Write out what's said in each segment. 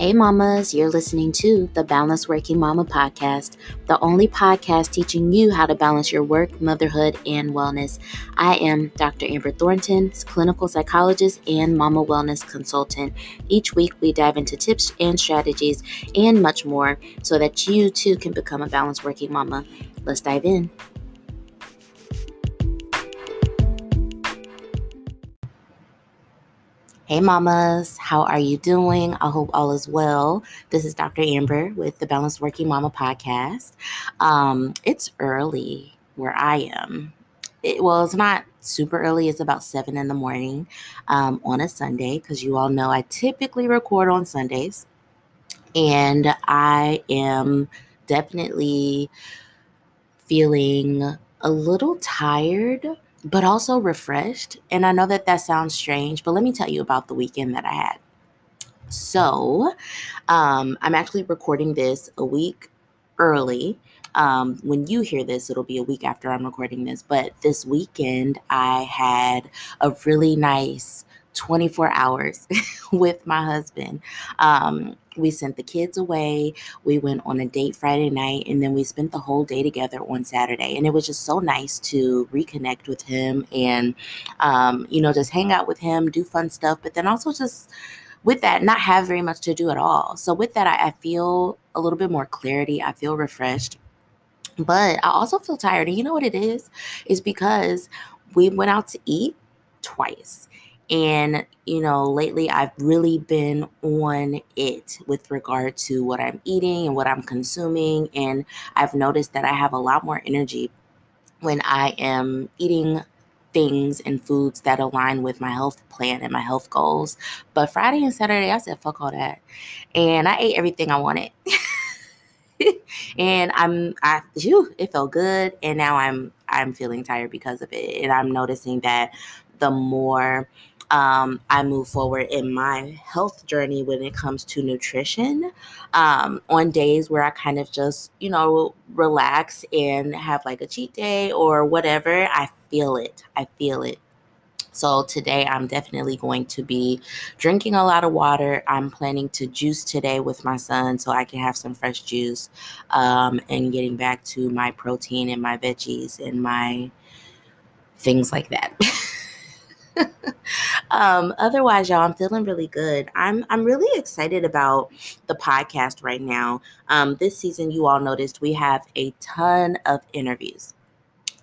Hey, mamas, you're listening to the Balanced Working Mama podcast, the only podcast teaching you how to balance your work, motherhood, and wellness. I am Dr. Amber Thornton, clinical psychologist and mama wellness consultant. Each week, we dive into tips and strategies and much more so that you too can become a balanced working mama. Let's dive in. Hey, mamas, how are you doing? I hope all is well. This is Dr. Amber with the Balanced Working Mama podcast. Um, it's early where I am. It, well, it's not super early, it's about seven in the morning um, on a Sunday because you all know I typically record on Sundays. And I am definitely feeling a little tired but also refreshed. And I know that that sounds strange, but let me tell you about the weekend that I had. So, um, I'm actually recording this a week early. Um, when you hear this, it'll be a week after I'm recording this. But this weekend, I had a really nice 24 hours with my husband. Um, we sent the kids away. We went on a date Friday night, and then we spent the whole day together on Saturday. And it was just so nice to reconnect with him and, um, you know, just hang out with him, do fun stuff, but then also just with that, not have very much to do at all. So, with that, I, I feel a little bit more clarity. I feel refreshed. But I also feel tired. And you know what it is? Is because we went out to eat twice and, you know, lately I've really been on it with regard to what I'm eating and what I'm consuming. And I've noticed that I have a lot more energy when I am eating things and foods that align with my health plan and my health goals. But Friday and Saturday, I said, fuck all that. And I ate everything I wanted. and I'm I whew, it felt good and now I'm I'm feeling tired because of it. And I'm noticing that the more um, I move forward in my health journey when it comes to nutrition. Um, on days where I kind of just, you know, relax and have like a cheat day or whatever, I feel it. I feel it. So today I'm definitely going to be drinking a lot of water. I'm planning to juice today with my son so I can have some fresh juice um, and getting back to my protein and my veggies and my things like that. um, otherwise, y'all, I'm feeling really good. I'm I'm really excited about the podcast right now. Um, this season, you all noticed we have a ton of interviews.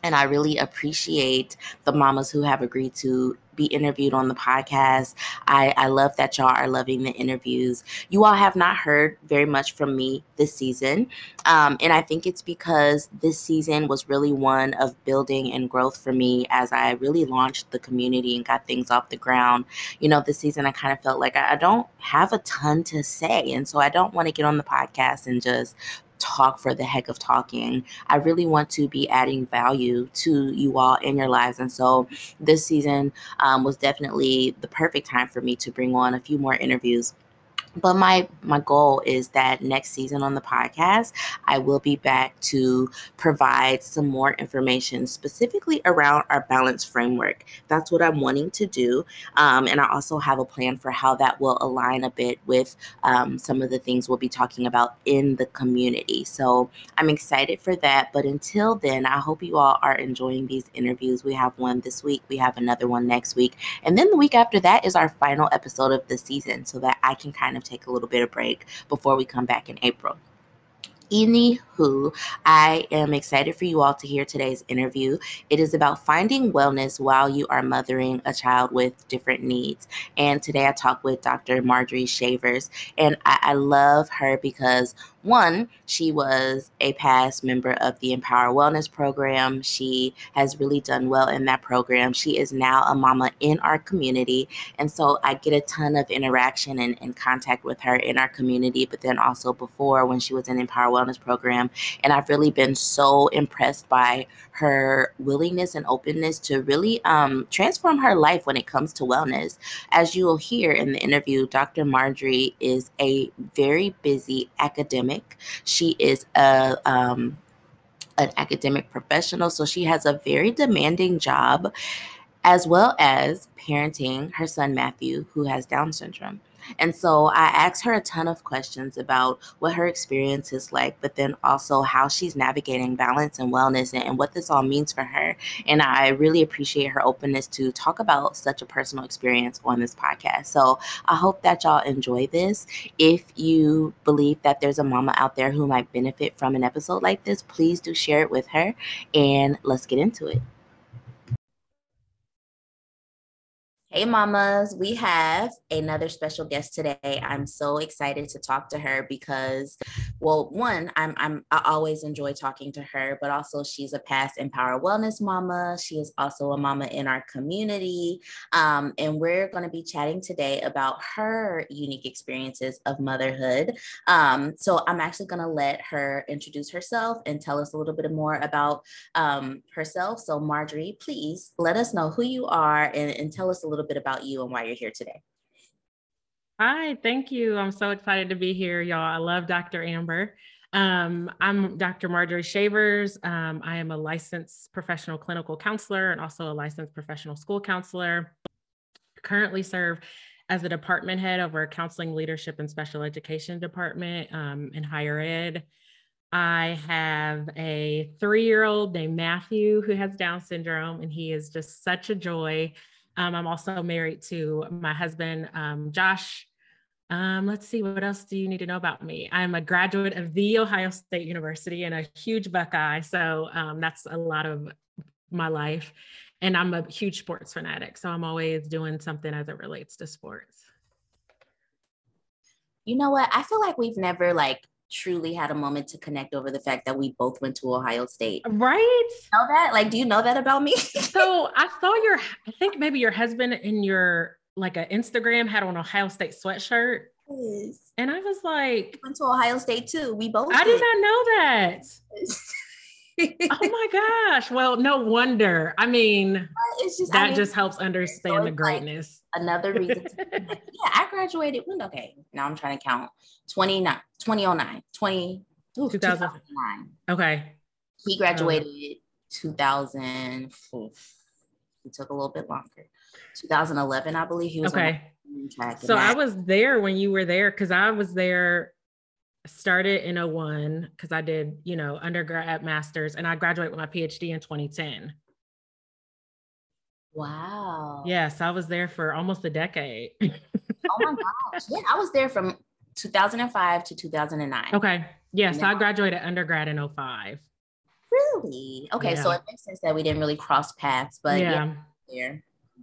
And I really appreciate the mamas who have agreed to be interviewed on the podcast. I, I love that y'all are loving the interviews. You all have not heard very much from me this season. Um, and I think it's because this season was really one of building and growth for me as I really launched the community and got things off the ground. You know, this season I kind of felt like I, I don't have a ton to say. And so I don't want to get on the podcast and just talk for the heck of talking. I really want to be adding value to you all in your lives. And so this season um, was definitely the perfect time for me to bring on a few more interviews but my my goal is that next season on the podcast i will be back to provide some more information specifically around our balance framework. That's what i'm wanting to do. Um, and i also have a plan for how that will align a bit with um, some of the things we'll be talking about in the community. So i'm excited for that. But until then i hope you all are enjoying these interviews. We have one this week. We have another one next week. And then the week after that is our final episode of the season so that i can kind of take a little bit of break before we come back in April. Anywho, I am excited for you all to hear today's interview. It is about finding wellness while you are mothering a child with different needs. And today I talk with Dr. Marjorie Shavers. And I, I love her because one, she was a past member of the Empower Wellness Program. She has really done well in that program. She is now a mama in our community. And so I get a ton of interaction and, and contact with her in our community, but then also before when she was in Empower Wellness Program. And I've really been so impressed by her willingness and openness to really um, transform her life when it comes to wellness. As you will hear in the interview, Dr. Marjorie is a very busy academic academic. She is a um, an academic professional, so she has a very demanding job, as well as parenting her son Matthew, who has Down syndrome. And so I asked her a ton of questions about what her experience is like, but then also how she's navigating balance and wellness and, and what this all means for her. And I really appreciate her openness to talk about such a personal experience on this podcast. So I hope that y'all enjoy this. If you believe that there's a mama out there who might benefit from an episode like this, please do share it with her and let's get into it. Hey, mamas, we have another special guest today. I'm so excited to talk to her because, well, one, I'm, I'm I always enjoy talking to her, but also she's a past Empower Wellness mama. She is also a mama in our community, um, and we're going to be chatting today about her unique experiences of motherhood. Um, so I'm actually going to let her introduce herself and tell us a little bit more about um, herself. So, Marjorie, please let us know who you are and, and tell us a little bit about you and why you're here today. Hi, thank you. I'm so excited to be here, y'all. I love Dr. Amber. Um, I'm Dr. Marjorie Shavers. Um, I am a licensed professional clinical counselor and also a licensed professional school counselor. Currently serve as the department head over a counseling leadership and special education department um, in higher ed. I have a three year old named Matthew who has Down syndrome, and he is just such a joy. Um, I'm also married to my husband, um, Josh. Um, let's see, what else do you need to know about me? I'm a graduate of The Ohio State University and a huge Buckeye. So um, that's a lot of my life. And I'm a huge sports fanatic. So I'm always doing something as it relates to sports. You know what? I feel like we've never like truly had a moment to connect over the fact that we both went to Ohio State. Right? Know that? Like, do you know that about me? so I saw your, I think maybe your husband in your like an Instagram had on Ohio State sweatshirt. Yes. And I was like, went to Ohio State too. We both. I did, did not know that. oh my gosh. Well, no wonder. I mean, just that I mean, just helps understand the greatness. Like another reason. yeah, I graduated when okay. Now I'm trying to count 29, 2009, 20, ooh, 2009. Okay. He graduated uh, 2000. It took a little bit longer. 2011, I believe he was okay. So I was there when you were there because I was there started in 01 because I did, you know, undergrad masters and I graduated with my PhD in 2010. Wow. Yes, I was there for almost a decade. oh my gosh. Yeah, I was there from 2005 to 2009. Okay. Yes, I graduated undergrad in 05. Really? Okay, yeah. so it makes sense that we didn't really cross paths, but yeah, yeah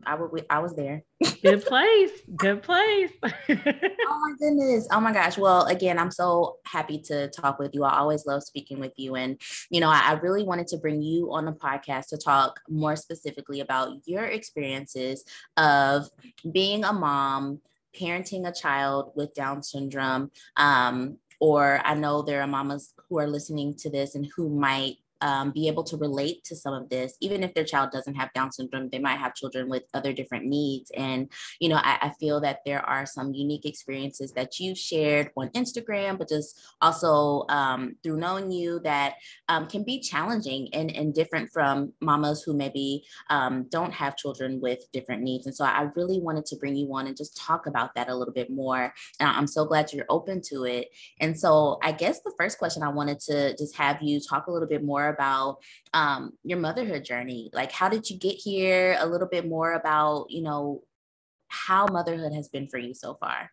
I was I was there. Good place. Good place. oh my goodness. Oh my gosh. Well, again, I'm so happy to talk with you. I always love speaking with you. And, you know, I, I really wanted to bring you on the podcast to talk more specifically about your experiences of being a mom, parenting a child with Down syndrome. Um, or I know there are mamas who are listening to this and who might um, be able to relate to some of this, even if their child doesn't have Down syndrome, they might have children with other different needs. And, you know, I, I feel that there are some unique experiences that you've shared on Instagram, but just also um, through knowing you that um, can be challenging and, and different from mamas who maybe um, don't have children with different needs. And so I really wanted to bring you on and just talk about that a little bit more. And I'm so glad you're open to it. And so I guess the first question I wanted to just have you talk a little bit more about um, your motherhood journey. Like, how did you get here? A little bit more about, you know, how motherhood has been for you so far.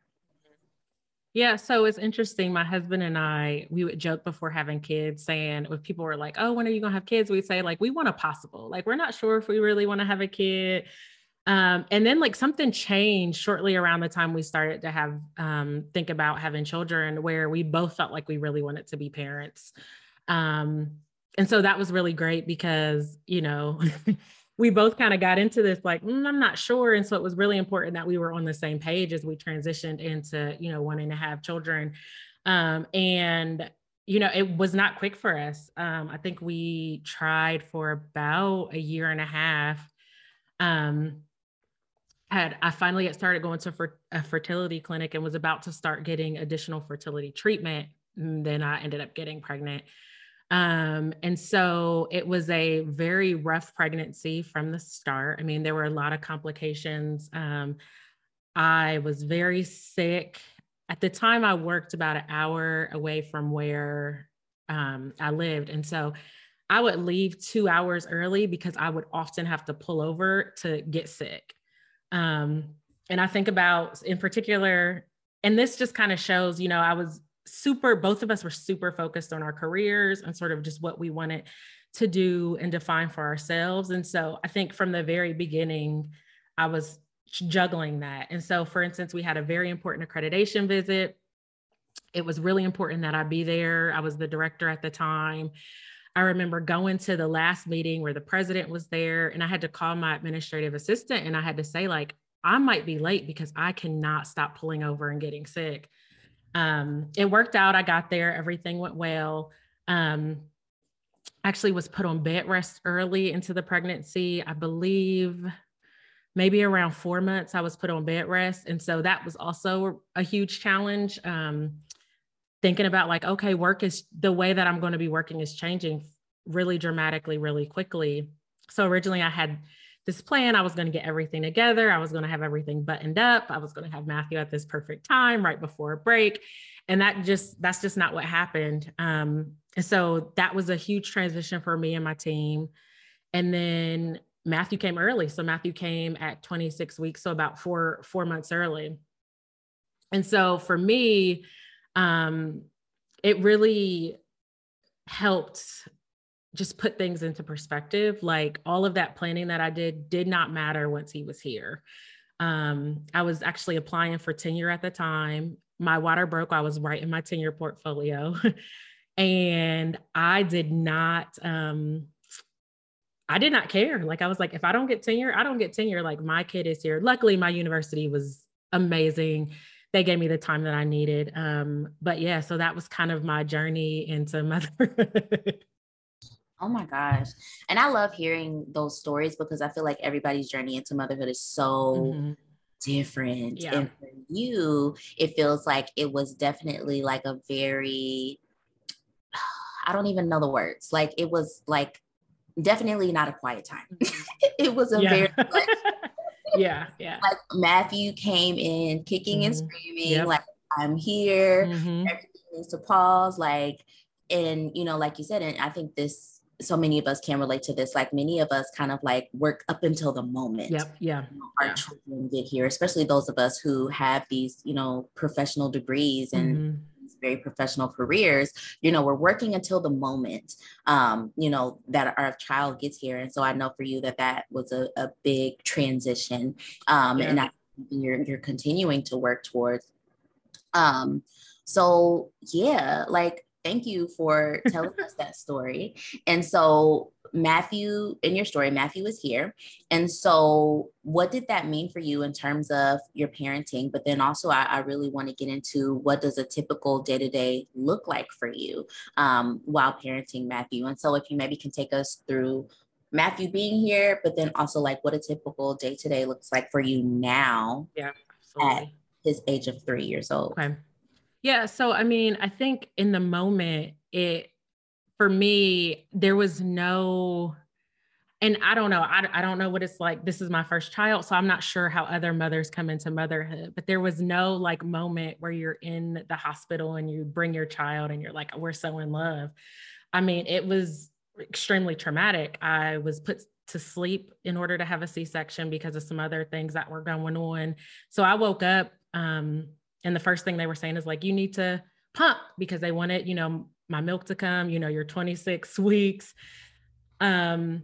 Yeah, so it's interesting. My husband and I, we would joke before having kids, saying if people were like, "Oh, when are you gonna have kids?" We'd say like, "We want a possible. Like, we're not sure if we really want to have a kid." Um, and then like something changed shortly around the time we started to have um, think about having children, where we both felt like we really wanted to be parents. Um, and so that was really great because you know we both kind of got into this like mm, i'm not sure and so it was really important that we were on the same page as we transitioned into you know wanting to have children um, and you know it was not quick for us um, i think we tried for about a year and a half um, had I finally had started going to a fertility clinic and was about to start getting additional fertility treatment. And then I ended up getting pregnant. Um, and so it was a very rough pregnancy from the start. I mean, there were a lot of complications. Um, I was very sick. At the time, I worked about an hour away from where um, I lived. And so I would leave two hours early because I would often have to pull over to get sick. Um, and I think about, in particular, and this just kind of shows, you know, I was super, both of us were super focused on our careers and sort of just what we wanted to do and define for ourselves. And so I think from the very beginning, I was juggling that. And so, for instance, we had a very important accreditation visit. It was really important that I be there. I was the director at the time. I remember going to the last meeting where the president was there, and I had to call my administrative assistant and I had to say, like, I might be late because I cannot stop pulling over and getting sick. Um, it worked out. I got there, everything went well. Um, actually was put on bed rest early into the pregnancy. I believe maybe around four months, I was put on bed rest. And so that was also a huge challenge. Um, thinking about like, okay, work is the way that I'm going to be working is changing really dramatically, really quickly. So originally I had this plan. I was going to get everything together. I was going to have everything buttoned up. I was going to have Matthew at this perfect time right before a break. And that just, that's just not what happened. Um, and so that was a huge transition for me and my team. And then Matthew came early. So Matthew came at 26 weeks, so about four, four months early. And so for me, um, it really helped just put things into perspective. Like all of that planning that I did did not matter once he was here. Um, I was actually applying for tenure at the time. My water broke. I was writing my tenure portfolio. and I did not, um, I did not care. Like I was like, if I don't get tenure, I don't get tenure. Like my kid is here. Luckily, my university was amazing. They gave me the time that I needed. Um, but yeah, so that was kind of my journey into motherhood. Oh my gosh. And I love hearing those stories because I feel like everybody's journey into motherhood is so mm-hmm. different. Yeah. And for you, it feels like it was definitely like a very, I don't even know the words. Like it was like definitely not a quiet time. Mm-hmm. it was a yeah. very like, yeah, yeah. Like Matthew came in kicking mm-hmm. and screaming, yep. like I'm here. Mm-hmm. Everything needs to pause. Like, and you know, like you said, and I think this so many of us can relate to this. Like many of us kind of like work up until the moment. Yep. Yeah. You know, our yeah. children get here, especially those of us who have these, you know, professional degrees and mm-hmm very professional careers, you know, we're working until the moment, um, you know, that our child gets here. And so I know for you that that was a, a big transition. Um, yeah. And I, you're, you're continuing to work towards. Um, so yeah, like, thank you for telling us that story. And so Matthew, in your story, Matthew is here. And so, what did that mean for you in terms of your parenting? But then also, I, I really want to get into what does a typical day to day look like for you um, while parenting Matthew? And so, if you maybe can take us through Matthew being here, but then also like what a typical day to day looks like for you now. Yeah, absolutely. At his age of three years old. Okay. Yeah. So, I mean, I think in the moment, it for me, there was no, and I don't know, I, I don't know what it's like. This is my first child, so I'm not sure how other mothers come into motherhood, but there was no like moment where you're in the hospital and you bring your child and you're like, we're so in love. I mean, it was extremely traumatic. I was put to sleep in order to have a C-section because of some other things that were going on. So I woke up um, and the first thing they were saying is like, you need to pump because they wanted, you know, my milk to come, you know, you're 26 weeks. Um,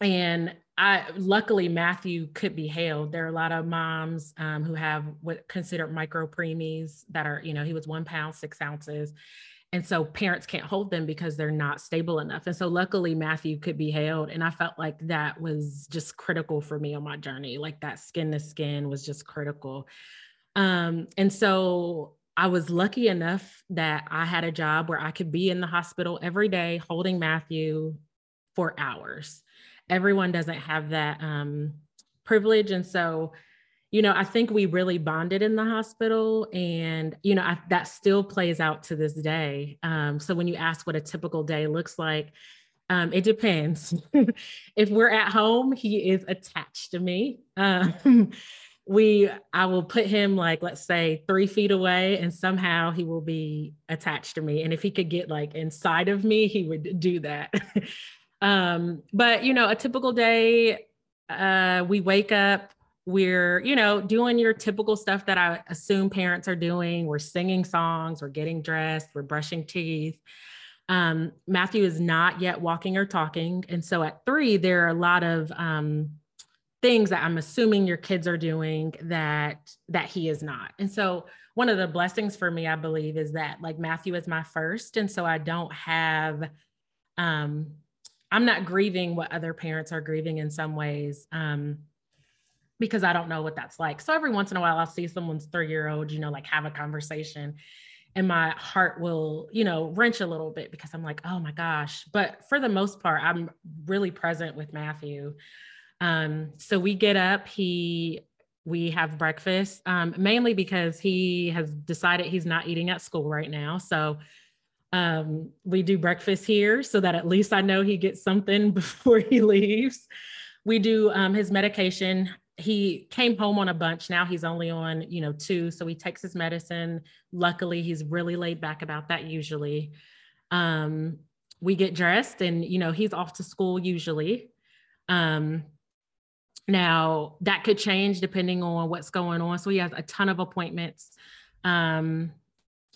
and I luckily Matthew could be held. There are a lot of moms um, who have what considered micro preemies that are, you know, he was one pound six ounces, and so parents can't hold them because they're not stable enough. And so luckily Matthew could be held, and I felt like that was just critical for me on my journey. Like that skin to skin was just critical. Um, and so I was lucky enough that I had a job where I could be in the hospital every day holding Matthew for hours. Everyone doesn't have that um, privilege. And so, you know, I think we really bonded in the hospital. And, you know, I, that still plays out to this day. Um, so when you ask what a typical day looks like, um, it depends. if we're at home, he is attached to me. Um, we I will put him like let's say three feet away, and somehow he will be attached to me. And if he could get like inside of me, he would do that. um, but you know, a typical day, uh, we wake up, we're you know doing your typical stuff that I assume parents are doing. We're singing songs, we're getting dressed, we're brushing teeth. Um, Matthew is not yet walking or talking, and so at three, there are a lot of um, things that I'm assuming your kids are doing that that he is not. And so one of the blessings for me, I believe, is that like Matthew is my first. And so I don't have um I'm not grieving what other parents are grieving in some ways. Um because I don't know what that's like. So every once in a while I'll see someone's three-year-old, you know, like have a conversation and my heart will, you know, wrench a little bit because I'm like, oh my gosh. But for the most part, I'm really present with Matthew. Um, so we get up, he we have breakfast, um, mainly because he has decided he's not eating at school right now. So um, we do breakfast here so that at least I know he gets something before he leaves. We do um, his medication. He came home on a bunch. Now he's only on, you know, two. So he takes his medicine. Luckily, he's really laid back about that usually. Um, we get dressed and, you know, he's off to school usually. Um, now that could change depending on what's going on. So he has a ton of appointments. Um,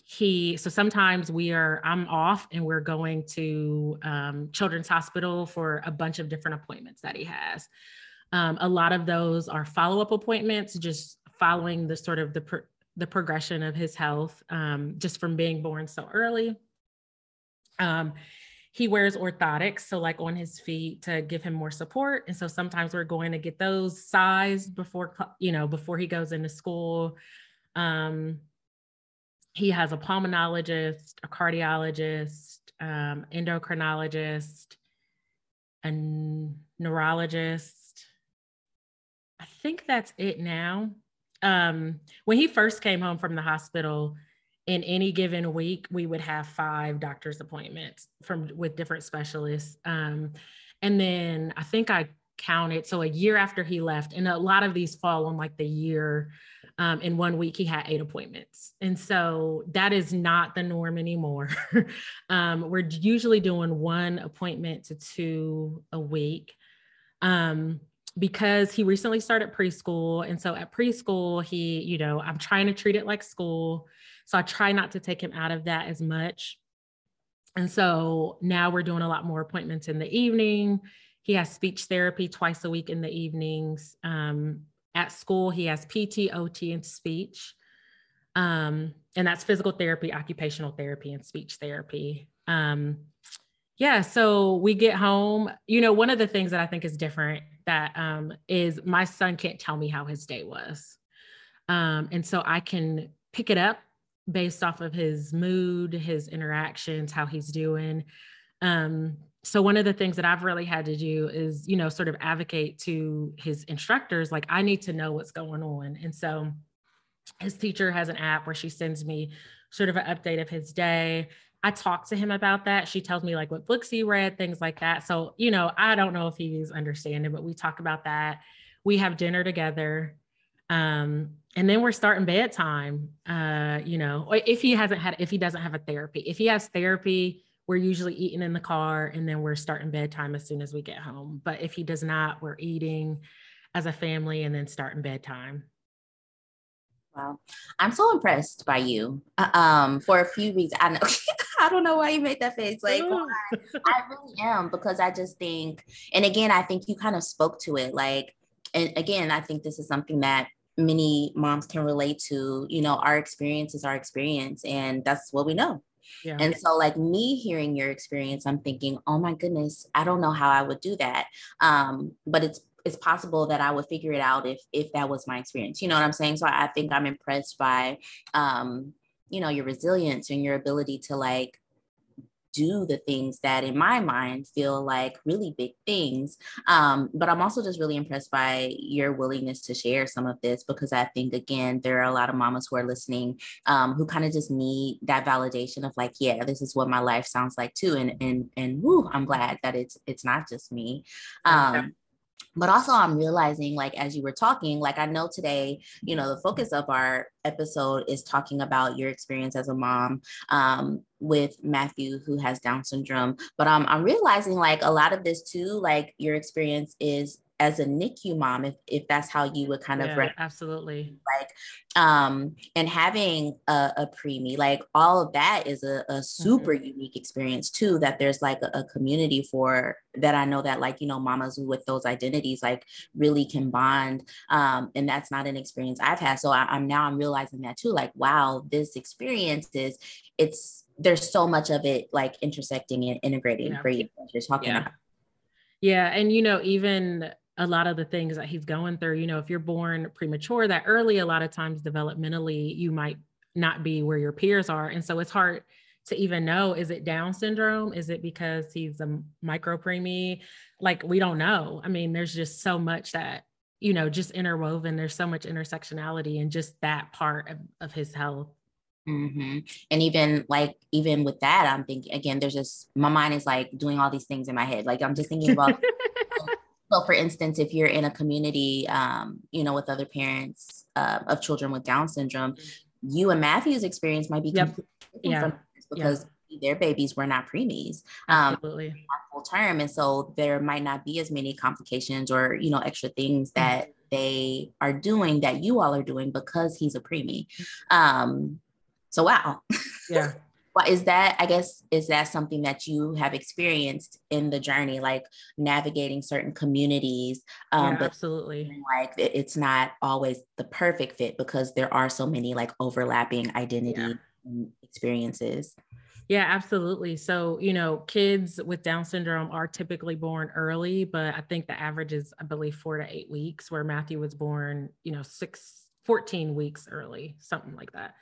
he so sometimes we are I'm off and we're going to um, Children's Hospital for a bunch of different appointments that he has. Um, a lot of those are follow up appointments, just following the sort of the the progression of his health, um, just from being born so early. He wears orthotics, so like on his feet to give him more support. And so sometimes we're going to get those sized before, you know, before he goes into school. Um, he has a pulmonologist, a cardiologist, um, endocrinologist, a neurologist. I think that's it now. Um, when he first came home from the hospital, in any given week we would have five doctor's appointments from with different specialists um, and then i think i counted so a year after he left and a lot of these fall on like the year um, in one week he had eight appointments and so that is not the norm anymore. Um, we're usually doing one appointment to two a week um, because he recently started preschool and so at preschool he you know i'm trying to treat it like school so I try not to take him out of that as much. And so now we're doing a lot more appointments in the evening. He has speech therapy twice a week in the evenings. Um, at school, he has PT, OT, and speech. Um, and that's physical therapy, occupational therapy, and speech therapy. Um, yeah, so we get home. You know, one of the things that I think is different that um, is my son can't tell me how his day was. Um, and so I can pick it up based off of his mood, his interactions, how he's doing. Um, so one of the things that I've really had to do is, you know, sort of advocate to his instructors, like I need to know what's going on. And so his teacher has an app where she sends me sort of an update of his day. I talk to him about that. She tells me like what books he read, things like that. So, you know, I don't know if he's understanding, but we talk about that. We have dinner together. Um, and then we're starting bedtime. Uh, you know, if he hasn't had, if he doesn't have a therapy, if he has therapy, we're usually eating in the car and then we're starting bedtime as soon as we get home. But if he does not, we're eating as a family and then starting bedtime. Wow. I'm so impressed by you. Uh, um, for a few reasons. I know I don't know why you made that face. Like I really am because I just think, and again, I think you kind of spoke to it. Like, and again, I think this is something that many moms can relate to you know our experience is our experience and that's what we know. Yeah. and so like me hearing your experience i'm thinking oh my goodness i don't know how i would do that. Um but it's it's possible that i would figure it out if if that was my experience you know what i'm saying? So i think i'm impressed by um you know your resilience and your ability to like do the things that in my mind feel like really big things um, but i'm also just really impressed by your willingness to share some of this because i think again there are a lot of mamas who are listening um, who kind of just need that validation of like yeah this is what my life sounds like too and and and woo, i'm glad that it's it's not just me um, but also i'm realizing like as you were talking like i know today you know the focus of our episode is talking about your experience as a mom um, with matthew who has down syndrome. But um, i'm realizing like a lot of this too like your experience is as a NICU mom, if, if that's how you would kind of yeah, absolutely like um and having a, a preemie, like all of that is a, a super mm-hmm. unique experience too. That there's like a, a, community for that. I know that like you know mamas with those identities like really can bond, um, and that's not an experience I've had. So I, am now I'm realizing that too. Like wow, this experience is it's there's so much of it like intersecting and integrating yeah. for you. You're talking yeah. about. Yeah, and you know even a lot of the things that he's going through. You know, if you're born premature that early, a lot of times developmentally, you might not be where your peers are. And so it's hard to even know is it Down syndrome? Is it because he's a micro preemie? Like, we don't know. I mean, there's just so much that, you know, just interwoven. There's so much intersectionality in just that part of, of his health. Mm-hmm. And even like, even with that, I'm thinking again, there's just my mind is like doing all these things in my head. Like, I'm just thinking about So, for instance, if you're in a community, um, you know, with other parents uh, of children with Down syndrome, mm-hmm. you and Matthew's experience might be yep. yeah. because their babies were not preemies, um, Absolutely. full term, and so there might not be as many complications or you know extra things mm-hmm. that mm-hmm. they are doing that you all are doing because he's a preemie. Um, so wow, yeah. is that i guess is that something that you have experienced in the journey like navigating certain communities um yeah, but absolutely like it's not always the perfect fit because there are so many like overlapping identity yeah. experiences yeah, absolutely. So, you know, kids with Down syndrome are typically born early, but I think the average is, I believe, four to eight weeks, where Matthew was born, you know, six, 14 weeks early, something like that.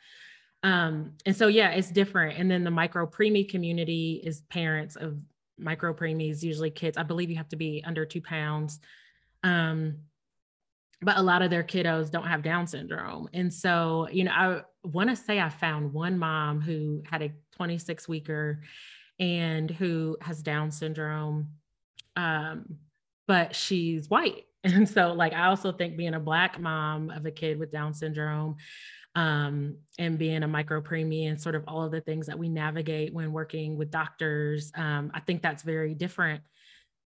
Um, and so, yeah, it's different. And then the micro preemie community is parents of micro preemies, usually kids. I believe you have to be under two pounds. Um, but a lot of their kiddos don't have Down syndrome. And so, you know, I want to say I found one mom who had a 26 weeker and who has Down syndrome, um, but she's white. And so, like, I also think being a Black mom of a kid with Down syndrome, um, and being a micro preemie and sort of all of the things that we navigate when working with doctors. Um, I think that's very different.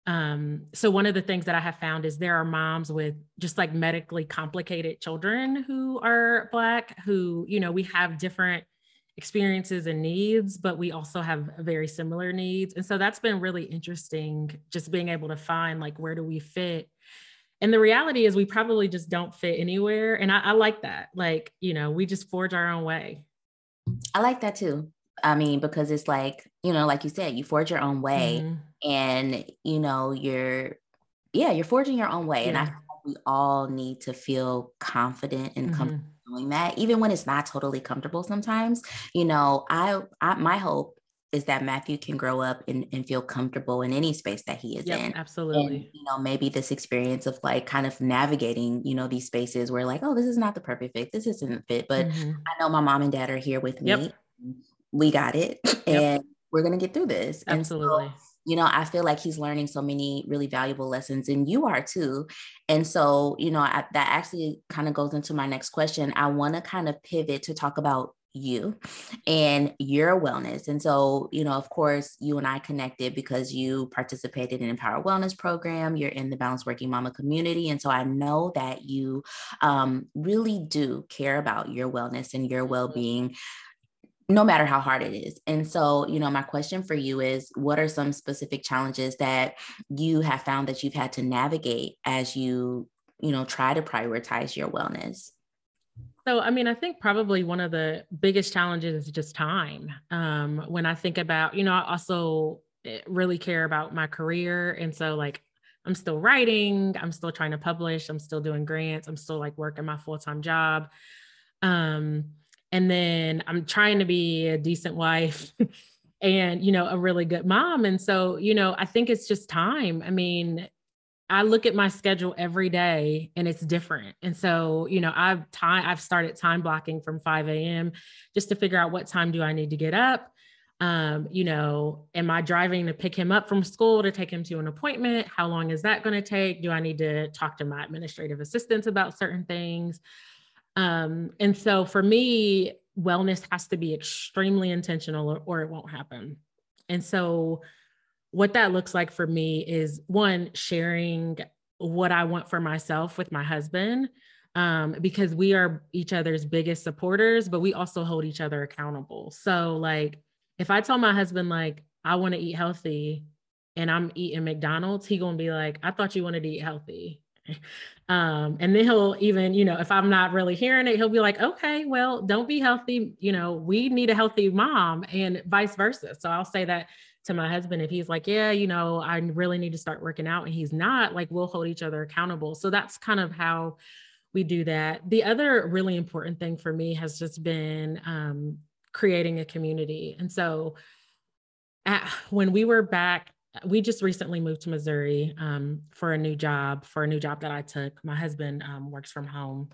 Um, so one of the things that I have found is there are moms with just like medically complicated children who are black, who, you know, we have different experiences and needs, but we also have very similar needs. And so that's been really interesting, just being able to find like where do we fit and the reality is we probably just don't fit anywhere and I, I, like that like you know we just forge our own way i like that too i mean because it's like you know like you said you forge your own way mm-hmm. and you know you're yeah you're forging your own way yeah. and i think we all need to feel confident and mm-hmm. doing that even when it's not totally comfortable sometimes you know I, I my hope is that Matthew can grow up and, and feel comfortable in any space that he is yep, in. Absolutely. And, you know, maybe this experience of like kind of navigating, you know, these spaces where like, oh, this is not the perfect fit. This isn't fit. But mm-hmm. I know my mom and dad are here with me. Yep. We got it. Yep. And we're gonna get through this. Absolutely. And so, you know, I feel like he's learning so many really valuable lessons, and you are too. And so, you know, I, that actually kind of goes into my next question. I want to kind of pivot to talk about you and your wellness. And so, you know, of course, you and I connected because you participated in Empower Wellness Program. You're in the Balanced Working Mama community. And so I know that you um, really do care about your wellness and your well being. No matter how hard it is. And so, you know, my question for you is what are some specific challenges that you have found that you've had to navigate as you, you know, try to prioritize your wellness? So, I mean, I think probably one of the biggest challenges is just time. Um, when I think about, you know, I also eh, really care about my career. And so, like, I'm still writing, I'm still trying to publish, I'm still doing grants, I'm still like working my full time job. Um, and then I'm trying to be a decent wife and, you know, a really good mom. And so, you know, I think it's just time. I mean, I look at my schedule every day and it's different. And so, you know, I've time I've started time blocking from 5 a.m. just to figure out what time do I need to get up. um, you know, am I driving to pick him up from school to take him to an appointment? How long is that going to take? Do I need to talk to my administrative assistants about certain things? Um, and so for me, wellness has to be extremely intentional or, or it won't happen. And so what that looks like for me is one, sharing what I want for myself with my husband um, because we are each other's biggest supporters, but we also hold each other accountable. So, like, if I tell my husband, like, I want to eat healthy and I'm eating McDonald's, he gonna be like, I thought you wanted to eat healthy. Um, and then he'll even, you know, if I'm not really hearing it, he'll be like, okay, well, don't be healthy. You know, we need a healthy mom and vice versa. So I'll say that to my husband if he's like, yeah, you know, I really need to start working out and he's not, like we'll hold each other accountable. So that's kind of how we do that. The other really important thing for me has just been um, creating a community. And so at, when we were back, we just recently moved to Missouri um, for a new job, for a new job that I took. My husband um, works from home.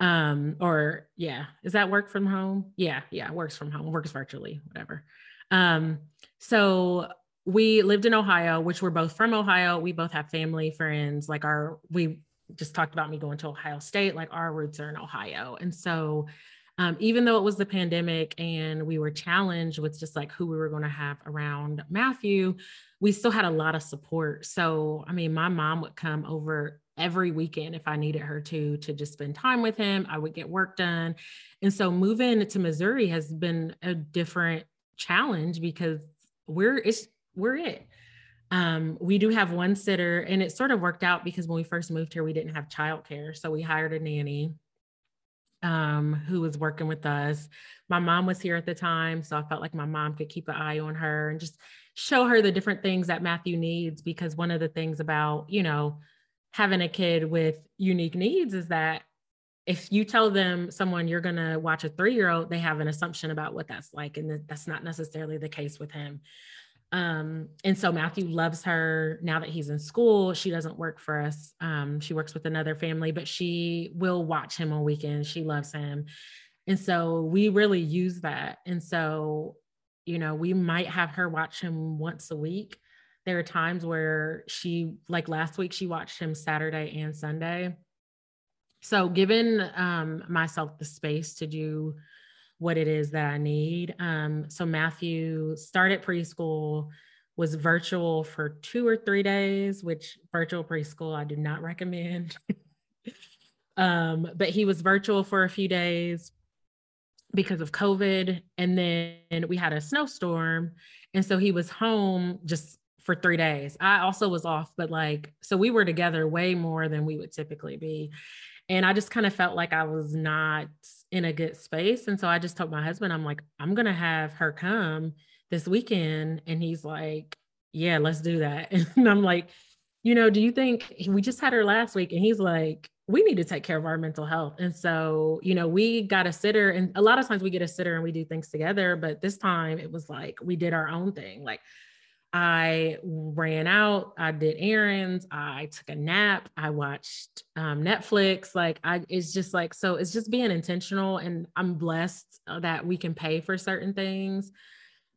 Um, or yeah, is that work from home? Yeah, yeah, works from home, works virtually, whatever. Um, so we lived in Ohio, which we're both from Ohio. We both have family, friends. Like our, we just talked about me going to Ohio State, like our roots are in Ohio. And so, um, even though it was the pandemic and we were challenged with just like who we were going to have around Matthew, we still had a lot of support. So, I mean, my mom would come over every weekend if I needed her to, to just spend time with him. I would get work done. And so, moving to Missouri has been a different challenge because we're it's we're it. Um, we do have one sitter, and it sort of worked out because when we first moved here, we didn't have childcare, so we hired a nanny um, who was working with us. My mom was here at the time, so I felt like my mom could keep an eye on her and just show her the different things that Matthew needs. Because one of the things about you know having a kid with unique needs is that if you tell them someone you're going to watch a three year old, they have an assumption about what that's like. And that's not necessarily the case with him. Um, and so Matthew loves her now that he's in school. She doesn't work for us. Um, she works with another family, but she will watch him on weekends. She loves him. And so we really use that. And so, you know, we might have her watch him once a week. There are times where she, like last week, she watched him Saturday and Sunday so giving um, myself the space to do what it is that I need. Um, so Matthew started preschool, was virtual for two or three days, which virtual preschool I do not recommend. um, but he was virtual for a few days because of COVID. And then we had a snowstorm. And so he was home just for three days. I also was off, but like, so we were together way more than we would typically be. And I just kind of felt like I was not in a good space. And so I just told my husband, I'm like, I'm going to have her come this weekend. And he's like, yeah, let's do that. And I'm like, you know, do you think we just had her last week? And he's like, we need to take care of our mental health. And so, you know, we got a sitter, and a lot of times we get a sitter and we do things together. But this time it was like we did our own thing. Like I ran out, I did errands, I took a nap, I watched um, Netflix. Like, I, it's just like, so it's just being intentional. And I'm blessed uh, that we can pay for certain things.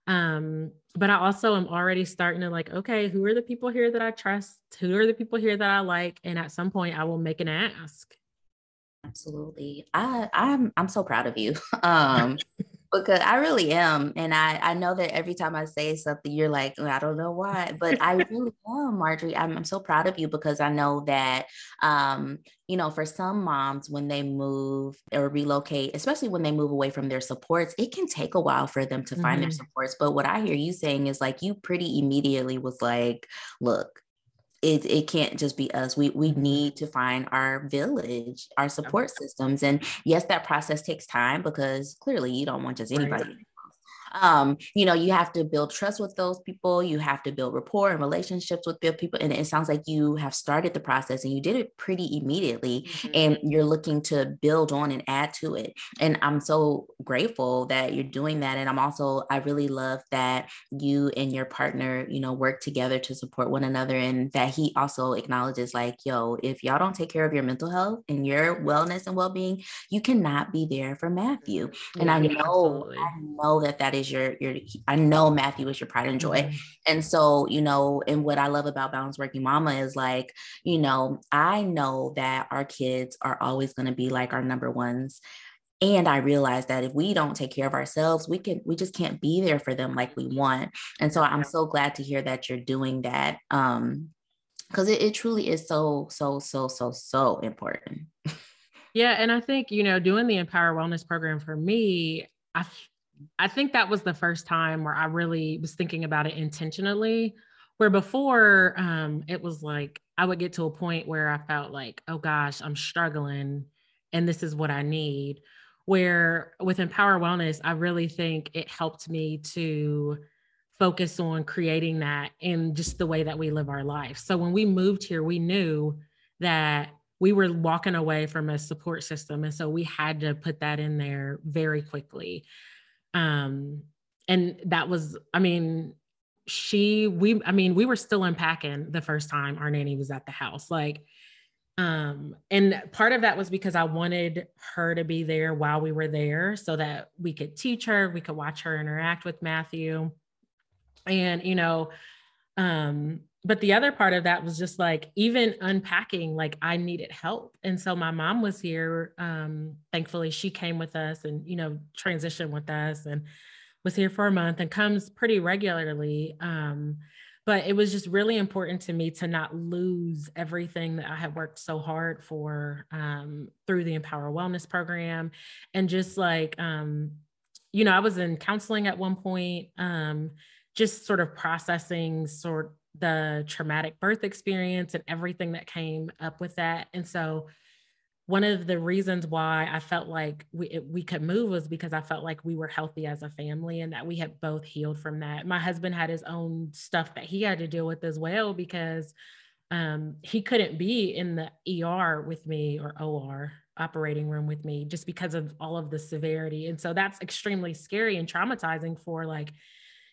Um, but I also am already starting to like, okay, who are the people here that I trust? Who are the people here that I like? And at some point, I will make an ask. Absolutely. I I'm I'm so proud of you. Um because I really am. And I, I know that every time I say something, you're like, I don't know why, but I really am, Marjorie. I'm, I'm so proud of you because I know that, um, you know, for some moms, when they move or relocate, especially when they move away from their supports, it can take a while for them to find mm-hmm. their supports. But what I hear you saying is like, you pretty immediately was like, look, it, it can't just be us. We we mm-hmm. need to find our village, our support systems. And yes, that process takes time because clearly you don't want just anybody um, you know, you have to build trust with those people. You have to build rapport and relationships with the people. And it sounds like you have started the process and you did it pretty immediately. Mm-hmm. And you're looking to build on and add to it. And I'm so grateful that you're doing that. And I'm also, I really love that you and your partner, you know, work together to support one another and that he also acknowledges, like, yo, if y'all don't take care of your mental health and your wellness and well being, you cannot be there for Matthew. And I know, I know that that is is your your I know Matthew is your pride and joy. Mm-hmm. And so, you know, and what I love about Balance Working Mama is like, you know, I know that our kids are always going to be like our number ones. And I realize that if we don't take care of ourselves, we can we just can't be there for them like we want. And so I'm so glad to hear that you're doing that. Um, because it, it truly is so, so, so, so, so important. Yeah, and I think you know, doing the Empower Wellness program for me, I I think that was the first time where I really was thinking about it intentionally. Where before, um, it was like I would get to a point where I felt like, oh gosh, I'm struggling, and this is what I need. Where with Empower Wellness, I really think it helped me to focus on creating that in just the way that we live our life. So when we moved here, we knew that we were walking away from a support system and so we had to put that in there very quickly um and that was i mean she we i mean we were still unpacking the first time our nanny was at the house like um and part of that was because i wanted her to be there while we were there so that we could teach her we could watch her interact with matthew. And you know um but the other part of that was just like even unpacking like i needed help. And so my mom was here um thankfully she came with us and you know transitioned with us and was here for a month and comes pretty regularly um but it was just really important to me to not lose everything that i had worked so hard for um through the empower wellness program and just like um you know i was in counseling at one point um just sort of processing sort the traumatic birth experience and everything that came up with that. And so one of the reasons why I felt like we we could move was because I felt like we were healthy as a family and that we had both healed from that. My husband had his own stuff that he had to deal with as well because um, he couldn't be in the ER with me or OR operating room with me just because of all of the severity. And so that's extremely scary and traumatizing for like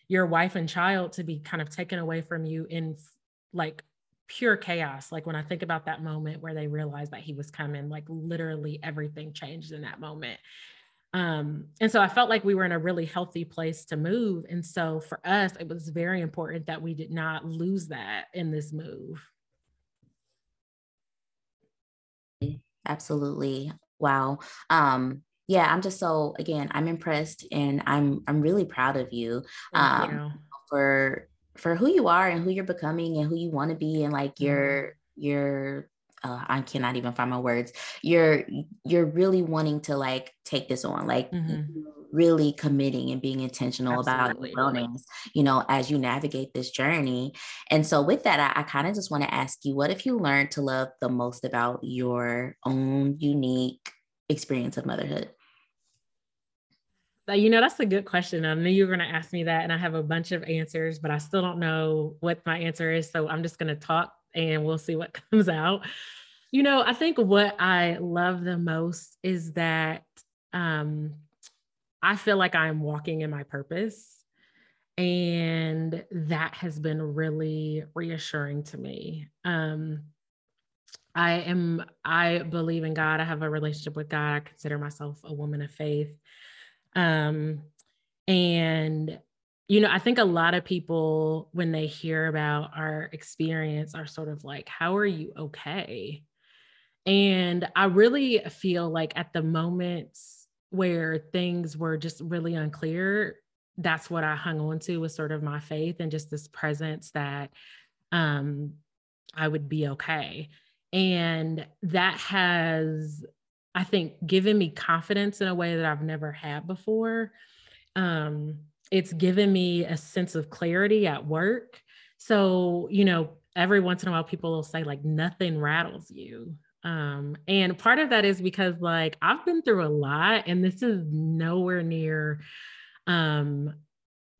your wife and child to be kind of taken away from you in like pure chaos. Like when I think about that moment where they realized that he was coming, like literally everything changed in that moment. Um, and so I felt like we were in a really healthy place to move. And so for us, it was very important that we did not lose that in this move. Absolutely. Wow. Um, yeah, I'm just so again, I'm impressed and I'm I'm really proud of you, um, you. for for who you are and who you're becoming and who you want to be and like mm-hmm. your your uh, I cannot even find my words. You're you're really wanting to like take this on, like mm-hmm. really committing and being intentional Absolutely. about wellness, you know, as you navigate this journey. And so with that, I, I kind of just want to ask you, what if you learned to love the most about your own unique experience of motherhood? You know, that's a good question. I knew you were going to ask me that, and I have a bunch of answers, but I still don't know what my answer is. So I'm just going to talk and we'll see what comes out. You know, I think what I love the most is that um, I feel like I'm walking in my purpose. And that has been really reassuring to me. Um, I am, I believe in God. I have a relationship with God. I consider myself a woman of faith. Um, and you know, I think a lot of people, when they hear about our experience, are sort of like, How are you okay? And I really feel like at the moments where things were just really unclear, that's what I hung on to was sort of my faith and just this presence that um, I would be okay. And that has I think, given me confidence in a way that I've never had before. Um, it's given me a sense of clarity at work. So, you know, every once in a while, people will say, like, nothing rattles you. Um, and part of that is because, like, I've been through a lot, and this is nowhere near um,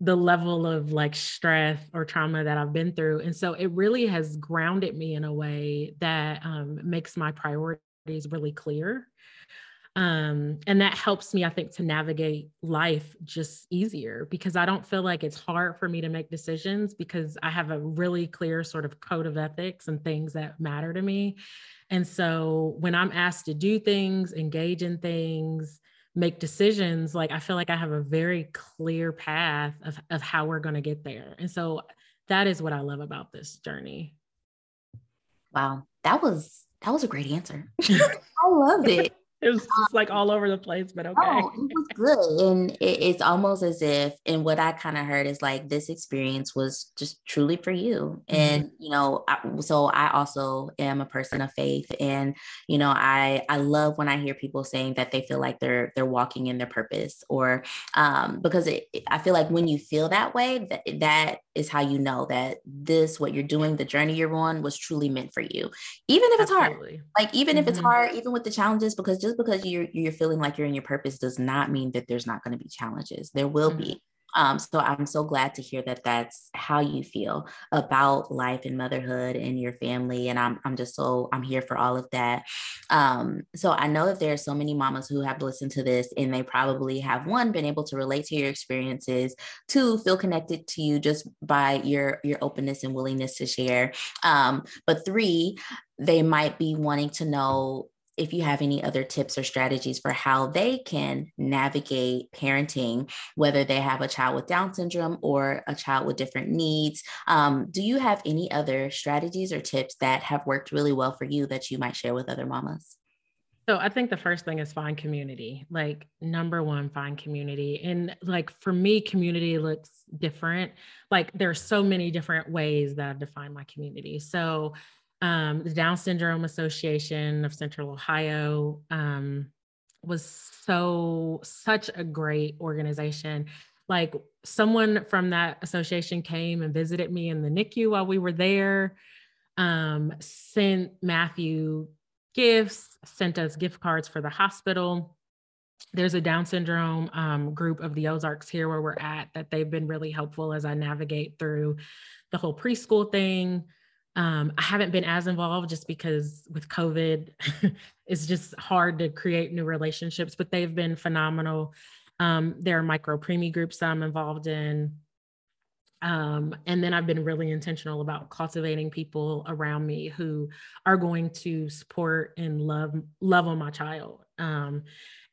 the level of like stress or trauma that I've been through. And so it really has grounded me in a way that um, makes my priorities really clear. Um, and that helps me, I think, to navigate life just easier because I don't feel like it's hard for me to make decisions because I have a really clear sort of code of ethics and things that matter to me. And so when I'm asked to do things, engage in things, make decisions, like I feel like I have a very clear path of, of how we're going to get there. And so that is what I love about this journey. Wow. That was that was a great answer. I loved it. it was just like all over the place, but okay. Oh, it was good. And it, it's almost as if, and what I kind of heard is like this experience was just truly for you. Mm-hmm. And, you know, I, so I also am a person of faith. And, you know, I, I love when I hear people saying that they feel like they're, they're walking in their purpose or, um, because it, I feel like when you feel that way, that, that is how you know that this, what you're doing, the journey you're on was truly meant for you, even if it's Absolutely. hard. Like, even mm-hmm. if it's mm-hmm. hard, even with the challenges, because just just because you're you're feeling like you're in your purpose does not mean that there's not going to be challenges. There will mm-hmm. be. Um, so I'm so glad to hear that that's how you feel about life and motherhood and your family. And I'm, I'm just so, I'm here for all of that. Um, so I know that there are so many mamas who have listened to this and they probably have one, been able to relate to your experiences, two, feel connected to you just by your, your openness and willingness to share. Um, but three, they might be wanting to know if you have any other tips or strategies for how they can navigate parenting, whether they have a child with Down syndrome or a child with different needs. Um, do you have any other strategies or tips that have worked really well for you that you might share with other mamas? So I think the first thing is find community. Like number one, find community. And like for me, community looks different. Like there's so many different ways that I've defined my community. So um, the Down Syndrome Association of Central Ohio um, was so such a great organization. Like someone from that association came and visited me in the NICU while we were there. Um, sent Matthew gifts, sent us gift cards for the hospital. There's a Down syndrome um, group of the Ozarks here where we're at that they've been really helpful as I navigate through the whole preschool thing. Um, I haven't been as involved just because with COVID, it's just hard to create new relationships, but they've been phenomenal. Um, there are micro preemie groups I'm involved in. Um, and then I've been really intentional about cultivating people around me who are going to support and love love on my child. Um,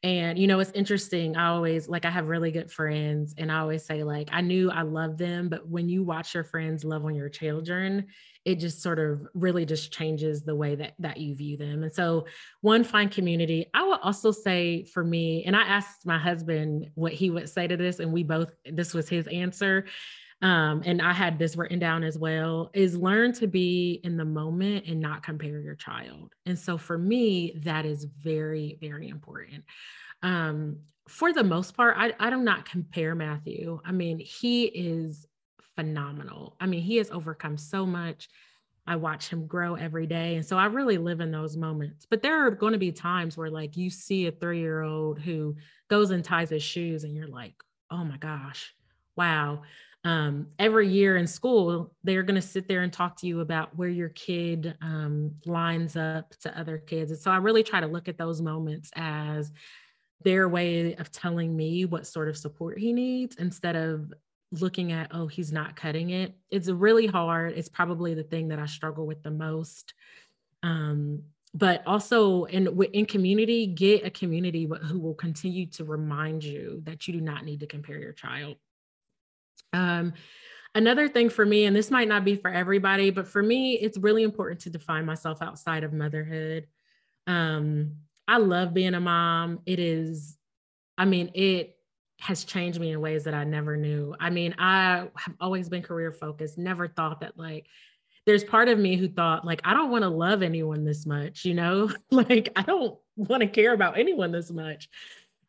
and you know, it's interesting. I always like I have really good friends, and I always say like I knew I loved them, but when you watch your friends love on your children, it just sort of really just changes the way that that you view them and so one find community i would also say for me and i asked my husband what he would say to this and we both this was his answer um, and i had this written down as well is learn to be in the moment and not compare your child and so for me that is very very important um, for the most part I, I do not compare matthew i mean he is phenomenal. I mean, he has overcome so much. I watch him grow every day. And so I really live in those moments. But there are going to be times where, like, you see a three year old who goes and ties his shoes, and you're like, oh my gosh, wow. Um, every year in school, they're going to sit there and talk to you about where your kid um, lines up to other kids. And so I really try to look at those moments as their way of telling me what sort of support he needs instead of looking at, oh, he's not cutting it. It's really hard. It's probably the thing that I struggle with the most. Um, but also in in community, get a community who will continue to remind you that you do not need to compare your child. Um, another thing for me, and this might not be for everybody, but for me, it's really important to define myself outside of motherhood. Um, I love being a mom. It is, I mean, it has changed me in ways that I never knew. I mean, I have always been career focused, never thought that like there's part of me who thought like I don't want to love anyone this much, you know? like I don't want to care about anyone this much.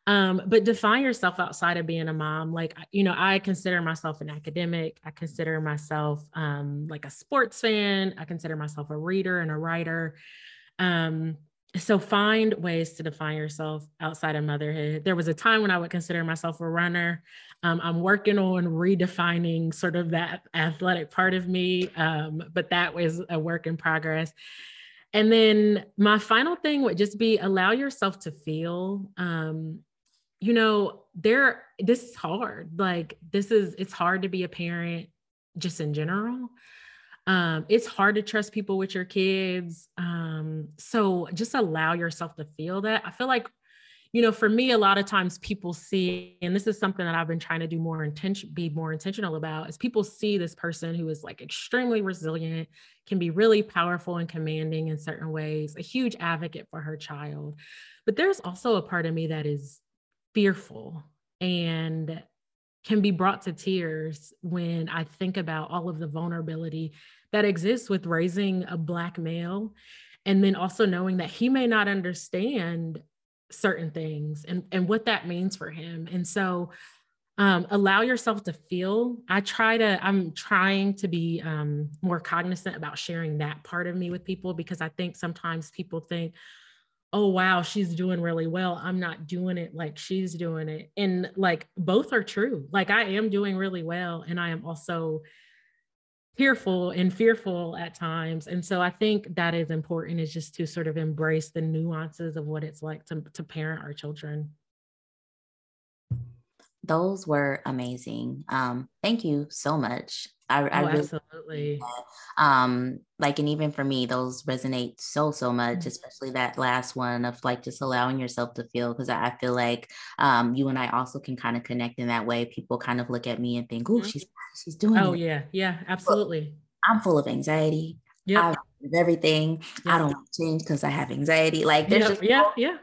Um, but define yourself outside of being a mom. Like, you know, I consider myself an academic. I consider myself um, like a sports fan. I consider myself a reader and a writer. Um, so find ways to define yourself outside of motherhood there was a time when i would consider myself a runner um, i'm working on redefining sort of that athletic part of me um, but that was a work in progress and then my final thing would just be allow yourself to feel um, you know there this is hard like this is it's hard to be a parent just in general um, it's hard to trust people with your kids. Um, so just allow yourself to feel that. I feel like, you know, for me, a lot of times people see, and this is something that I've been trying to do more intention, be more intentional about, is people see this person who is like extremely resilient, can be really powerful and commanding in certain ways, a huge advocate for her child. But there's also a part of me that is fearful and can be brought to tears when I think about all of the vulnerability that exists with raising a Black male. And then also knowing that he may not understand certain things and, and what that means for him. And so um, allow yourself to feel. I try to, I'm trying to be um, more cognizant about sharing that part of me with people because I think sometimes people think, oh, wow, she's doing really well. I'm not doing it like she's doing it. And like both are true. Like I am doing really well. And I am also fearful and fearful at times. And so I think that is important is just to sort of embrace the nuances of what it's like to, to parent our children. Those were amazing. Um, thank you so much. I, oh, I really, absolutely. Um, like, and even for me, those resonate so, so much, Mm-hmm. especially that last one of like just allowing yourself to feel. Cause I, I feel like um, you and I also can kind of connect in that way. People kind of look at me and think, oh, Mhm. she's, she's doing Oh it. yeah, yeah, absolutely. I'm full of anxiety. Yep. Of everything. I don't change because I have anxiety. Like there's Yep. just yeah, yeah.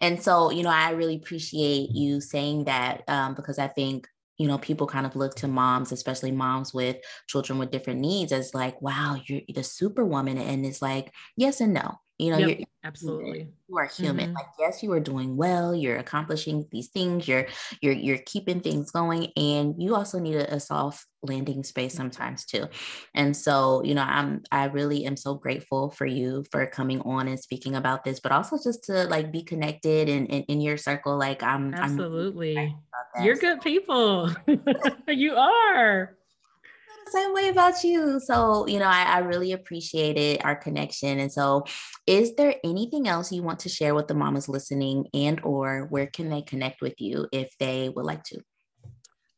and so, you know, I really appreciate you saying that um, because I think, you know, people kind of look to moms, especially moms with children with different needs, as like, wow, you're the superwoman. And it's like, yes and no. You know, Yep. you're Absolutely. you are human. Mhm. Like, yes, you are doing well. You're accomplishing these things. You're you're you're keeping things going, and you also need a, a soft landing space sometimes too. And so, you know, I'm I really am so grateful for you for coming on and speaking about this, but also just to like be connected and in, in, your circle. Like, I'm absolutely. I'm You're good people. you are same way about you. So, you know, I, I, really appreciated our connection. And so is there anything else you want to share with the mamas listening and or where can they connect with you if they would like to?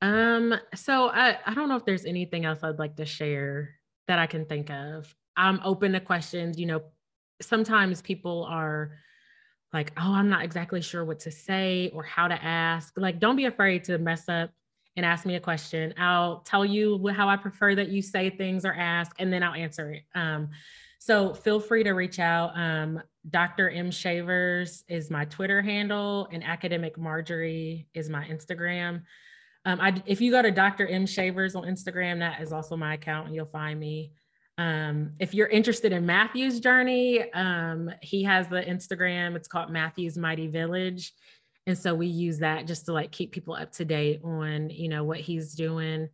Um, so I, I don't know if there's anything else I'd like to share that I can think of. I'm open to questions. You know, sometimes people are like, oh, I'm not exactly sure what to say or how to ask. Like, don't be afraid to mess up and ask me a question. I'll tell you how I prefer that you say things or ask, and then I'll answer it. Um, so feel free to reach out. Um, Dr. M Shavers is my Twitter handle, and Academic Marjorie is my Instagram. Um, I, if you go to Dr. M Shavers on Instagram, that is also my account, and you'll find me. Um, if you're interested in Matthew's journey, um, he has the Instagram. It's called Matthew's Mighty Village and so we use that just to like keep people up to date on you know what he's doing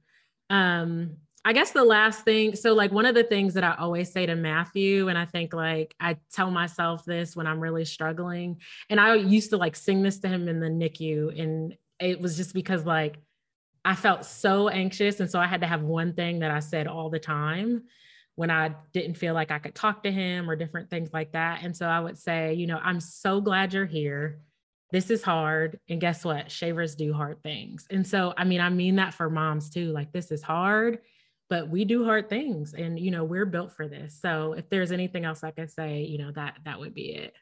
um i guess the last thing so like one of the things that i always say to matthew and i think like i tell myself this when i'm really struggling and i used to like sing this to him in the nicu and it was just because like i felt so anxious and so i had to have one thing that i said all the time when I didn't feel like I could talk to him or different things like that. And so I would say, you know, I'm so glad you're here this is hard. And guess what? Shavers do hard things. And so, I mean, I mean that for moms too. Like, this is hard, but we do hard things and, you know, we're built for this. So, if there's anything else I could say, you know, that that would be it.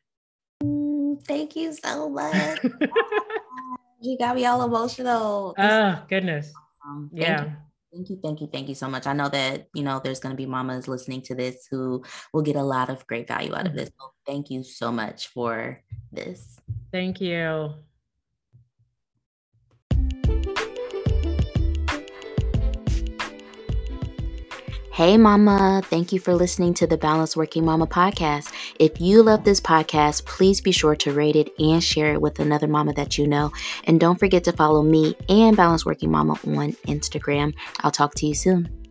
Mm, thank you so much. you got me all emotional. Oh, goodness. Um, yeah. You. Thank you, thank you, thank you so much. I know that you know there's going to be mamas listening to this who will get a lot of great value out of mm-hmm. this. So thank you so much for this. Thank you. Hey, Mama. Thank you for listening to the Balanced Working Mama podcast. If you love this podcast, please be sure to rate it and share it with another mama that you know. And don't forget to follow me and Balanced Working Mama on Instagram. I'll talk to you soon.